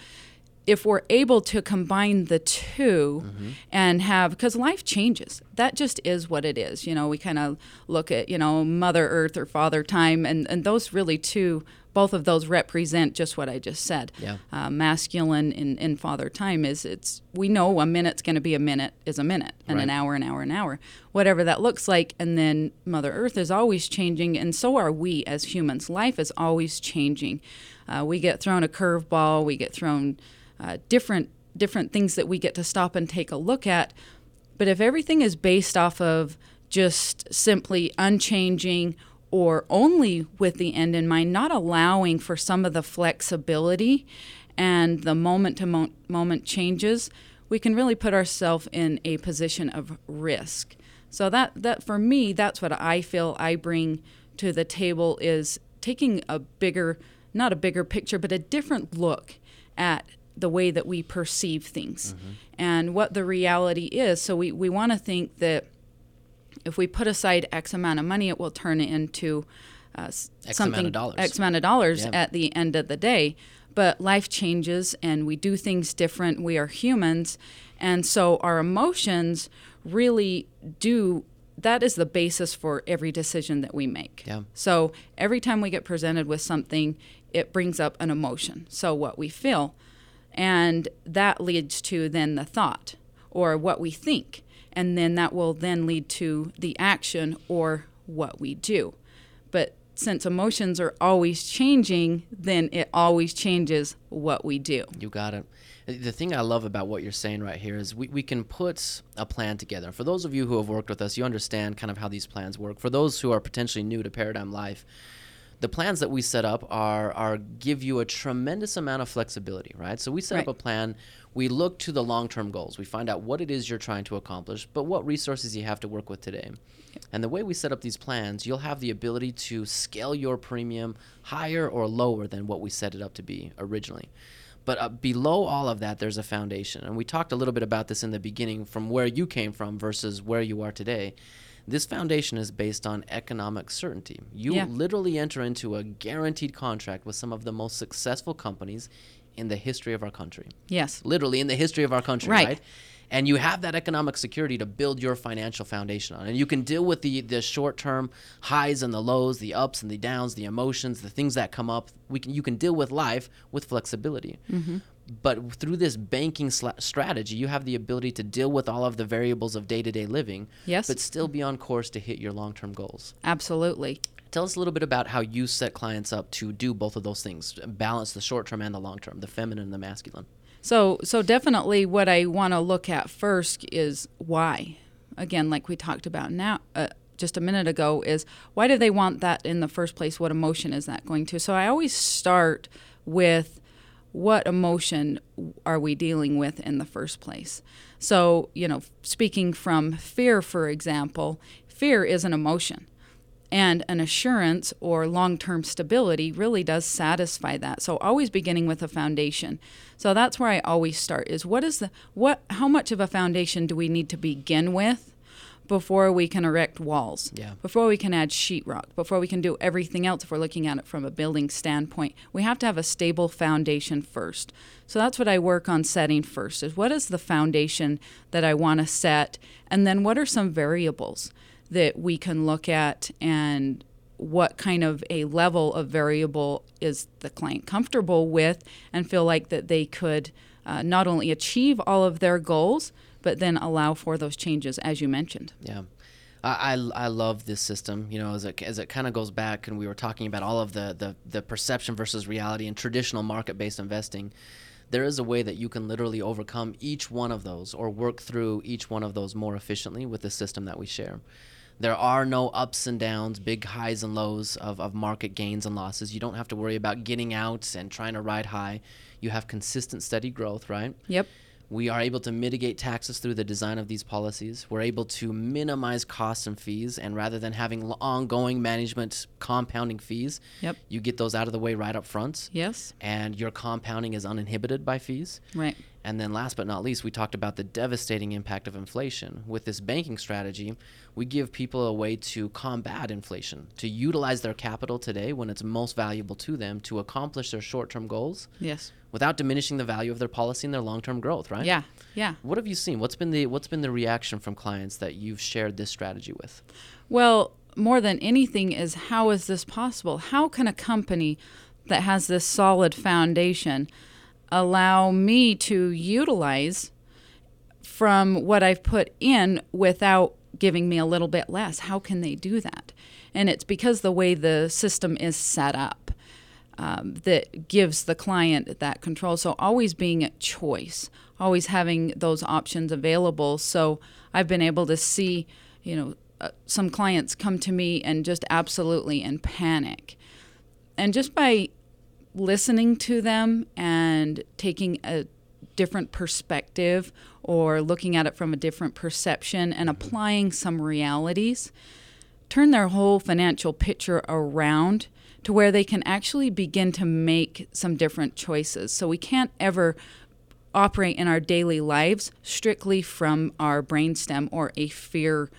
S3: if we're able to combine the 2 and have because life changes. That just is what it is you know we kind of look at you know mother earth or father time and and those really two both of those represent just what i just said.
S2: Yeah.
S3: uh, masculine in, in father time is it's we know a minute's going to be a minute is a minute and an hour an hour an hour. Whatever that looks like and then mother earth is always changing and so are we as humans. Life is always changing. Uh, we get thrown a curveball we get thrown uh, different different things that we get to stop and take a look at but if everything is based off of just simply unchanging or only with the end in mind, not allowing for some of the flexibility and the moment to moment changes, we can really put ourselves in a position of risk. So that that for me, that's what I feel I bring to the table is taking a bigger, not a bigger picture, but a different look at the way that we perceive things and what the reality is. So we, we want to think that if we put aside X amount of money, it will turn into uh,
S2: X
S3: something
S2: amount of dollars.
S3: X amount of dollars
S2: Yeah.
S3: at the end of the day. But life changes and we do things different. We are humans. And so our emotions really do, that is the basis for every decision that we make.
S2: Yeah.
S3: So every time we get presented with something, it brings up an emotion. So what we feel. And that leads to then the thought or what we think. And then that will then lead to the action or what we do. But since emotions are always changing, then it always changes what we do.
S2: You got it. The thing I love about what you're saying right here is we, we can put a plan together. For those of you who have worked with us, you understand kind of how these plans work. For those who are potentially new to Paradigm Life, the plans that we set up are are give you a tremendous amount of flexibility, right? So we set up a plan. We look to the long-term goals. We find out what it is you're trying to accomplish, but what resources you have to work with today. And the way we set up these plans, you'll have the ability to scale your premium higher or lower than what we set it up to be originally. But uh, below all of that, there's a foundation. And we talked a little bit about this in the beginning from where you came from versus where you are today. This foundation is based on economic certainty. You
S3: Yeah.
S2: literally enter into a guaranteed contract with some of the most successful companies in the history of our country.
S3: Yes.
S2: Literally in the history of our country,
S3: Right.
S2: right? And you have that economic security to build your financial foundation on. And you can deal with the, the short term highs and the lows, the ups and the downs, the emotions, the things that come up. We can, you can deal with life with flexibility.
S3: Mm-hmm.
S2: But through this banking sla- strategy, you have the ability to deal with all of the variables of day to day living,
S3: Yes.
S2: but still be on course to hit your long term goals.
S3: Absolutely.
S2: Tell us a little bit about how you set clients up to do both of those things, balance the short term and the long term, the feminine and the masculine.
S3: So, so definitely, what I want to look at first is why. Again, like we talked about now, uh, just a minute ago, is why do they want that in the first place? What emotion is that going to? So, I always start with what emotion are we dealing with in the first place? So, you know, speaking from fear, for example, fear is an emotion. And an assurance or long-term stability really does satisfy that. So always beginning with a foundation. So that's where i always start is what is the what how much of a foundation do we need to begin with before we can erect walls
S2: Yeah.
S3: before we can add sheetrock before we can do everything else if we're looking at it from a building standpoint we have to have a stable foundation first so that's what i work on setting first is what is the foundation that i want to set and then what are some variables that we can look at and what kind of a level of variable is the client comfortable with and feel like that they could uh, not only achieve all of their goals but then allow for those changes as you mentioned
S2: Yeah. I, I, I love this system. You know, as it as it kind of goes back, and we were talking about all of the the, the perception versus reality and traditional market based investing. There is a way that you can literally overcome each one of those, or work through each one of those more efficiently with the system that we share. There are no ups and downs, big highs and lows of, of market gains and losses. You don't have to worry about getting out and trying to ride high. You have consistent, steady growth, right?
S3: Yep.
S2: We are able to mitigate taxes through the design of these policies. We're able to minimize costs and fees, and rather than having ongoing management compounding fees,
S3: Yep.
S2: you get those out of the way right up front.
S3: Yes.
S2: And your compounding is uninhibited by fees.
S3: Right.
S2: And then last but not least, we talked about the devastating impact of inflation. With this banking strategy, we give people a way to combat inflation, to utilize their capital today when it's most valuable to them to accomplish their short term goals
S3: Yes.
S2: without diminishing the value of their policy and their long term growth, right?
S3: Yeah. Yeah.
S2: What have you seen? What's been the what's been the reaction from clients that you've shared this strategy with?
S3: Well, more than anything is how is this possible? How can a company that has this solid foundation allow me to utilize from what I've put in without giving me a little bit less? How can they do that? And it's because the way the system is set up um, that gives the client that control. So always being at choice, always having those options available. So I've been able to see, you know, uh, some clients come to me and just absolutely in panic. And just by listening to them and taking a different perspective or looking at it from a different perception and applying some realities, turn their whole financial picture around to where they can actually begin to make some different choices. So we can't ever operate in our daily lives strictly from our brainstem or a fear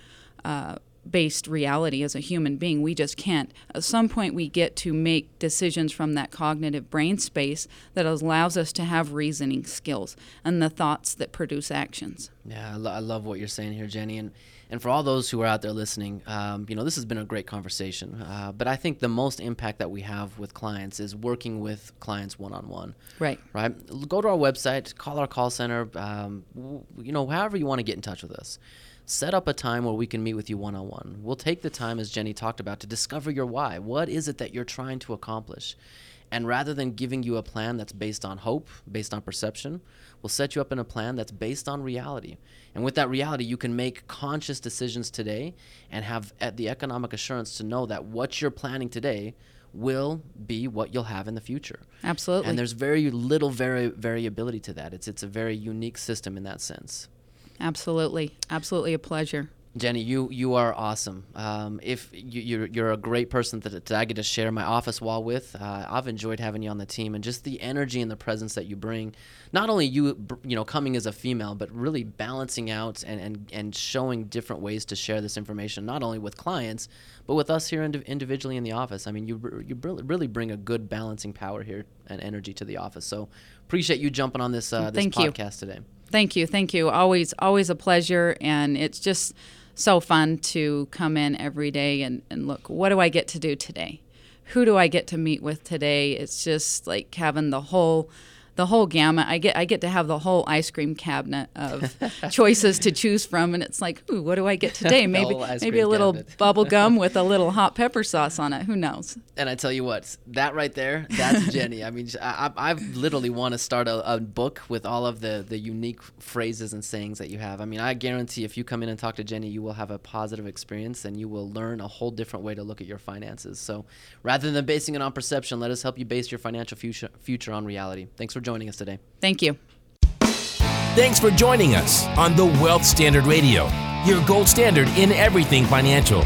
S3: uh, based reality as a human being. We just can't. At some point, we get to make decisions from that cognitive brain space that allows us to have reasoning skills and the thoughts that produce actions.
S2: Yeah, I, lo- I love what you're saying here, Jennie. And and for all those who are out there listening, um, you know, this has been a great conversation. Uh, but I think the most impact that we have with clients is working with clients one on one.
S3: Right.
S2: Right. Go to our website, call our call center. Um, w- you know, however you want to get in touch with us. Set up a time where we can meet with you one on one. We'll take the time, as Jennie talked about, to discover your why. What is it that you're trying to accomplish? And rather than giving you a plan that's based on hope, based on perception, we'll set you up in a plan that's based on reality. And with that reality, you can make conscious decisions today and have the economic assurance to know that what you're planning today will be what you'll have in the future.
S3: Absolutely.
S2: And there's very little vari- variability to that. It's it's a very unique system in that sense.
S3: Absolutely. Absolutely a pleasure.
S2: Jennie, you you are awesome. Um, if you, you're you're a great person that, that I get to share my office wall with, uh, I've enjoyed having you on the team and just the energy and the presence that you bring. Not only you you know coming as a female, but really balancing out and and, and showing different ways to share this information, not only with clients, but with us here indiv- individually in the office. I mean, you you really bring a good balancing power here and energy to the office. So appreciate you jumping on this uh, this
S3: Thank you.
S2: podcast today.
S3: Thank you. Thank you. Always, always a pleasure. And it's just so fun to come in every day and, and look, what do I get to do today? Who do I get to meet with today? It's just like having the whole the whole gamut. I get I get to have the whole ice cream cabinet of choices to choose from, and it's like, ooh, what do I get today? Maybe maybe a little bubble gum with a little hot pepper sauce on it. Who knows?
S2: And I tell you what, that right there, that's Jennie. I mean, I, I I literally want to start a, a book with all of the, the unique phrases and sayings that you have. I mean, I guarantee if you come in and talk to Jennie, you will have a positive experience and you will learn a whole different way to look at your finances. So rather than basing it on perception, let us help you base your financial future, future on reality. Thanks for joining us today.
S3: Thank you.
S1: Thanks for joining us on the Wealth Standard Radio, your gold standard in everything financial.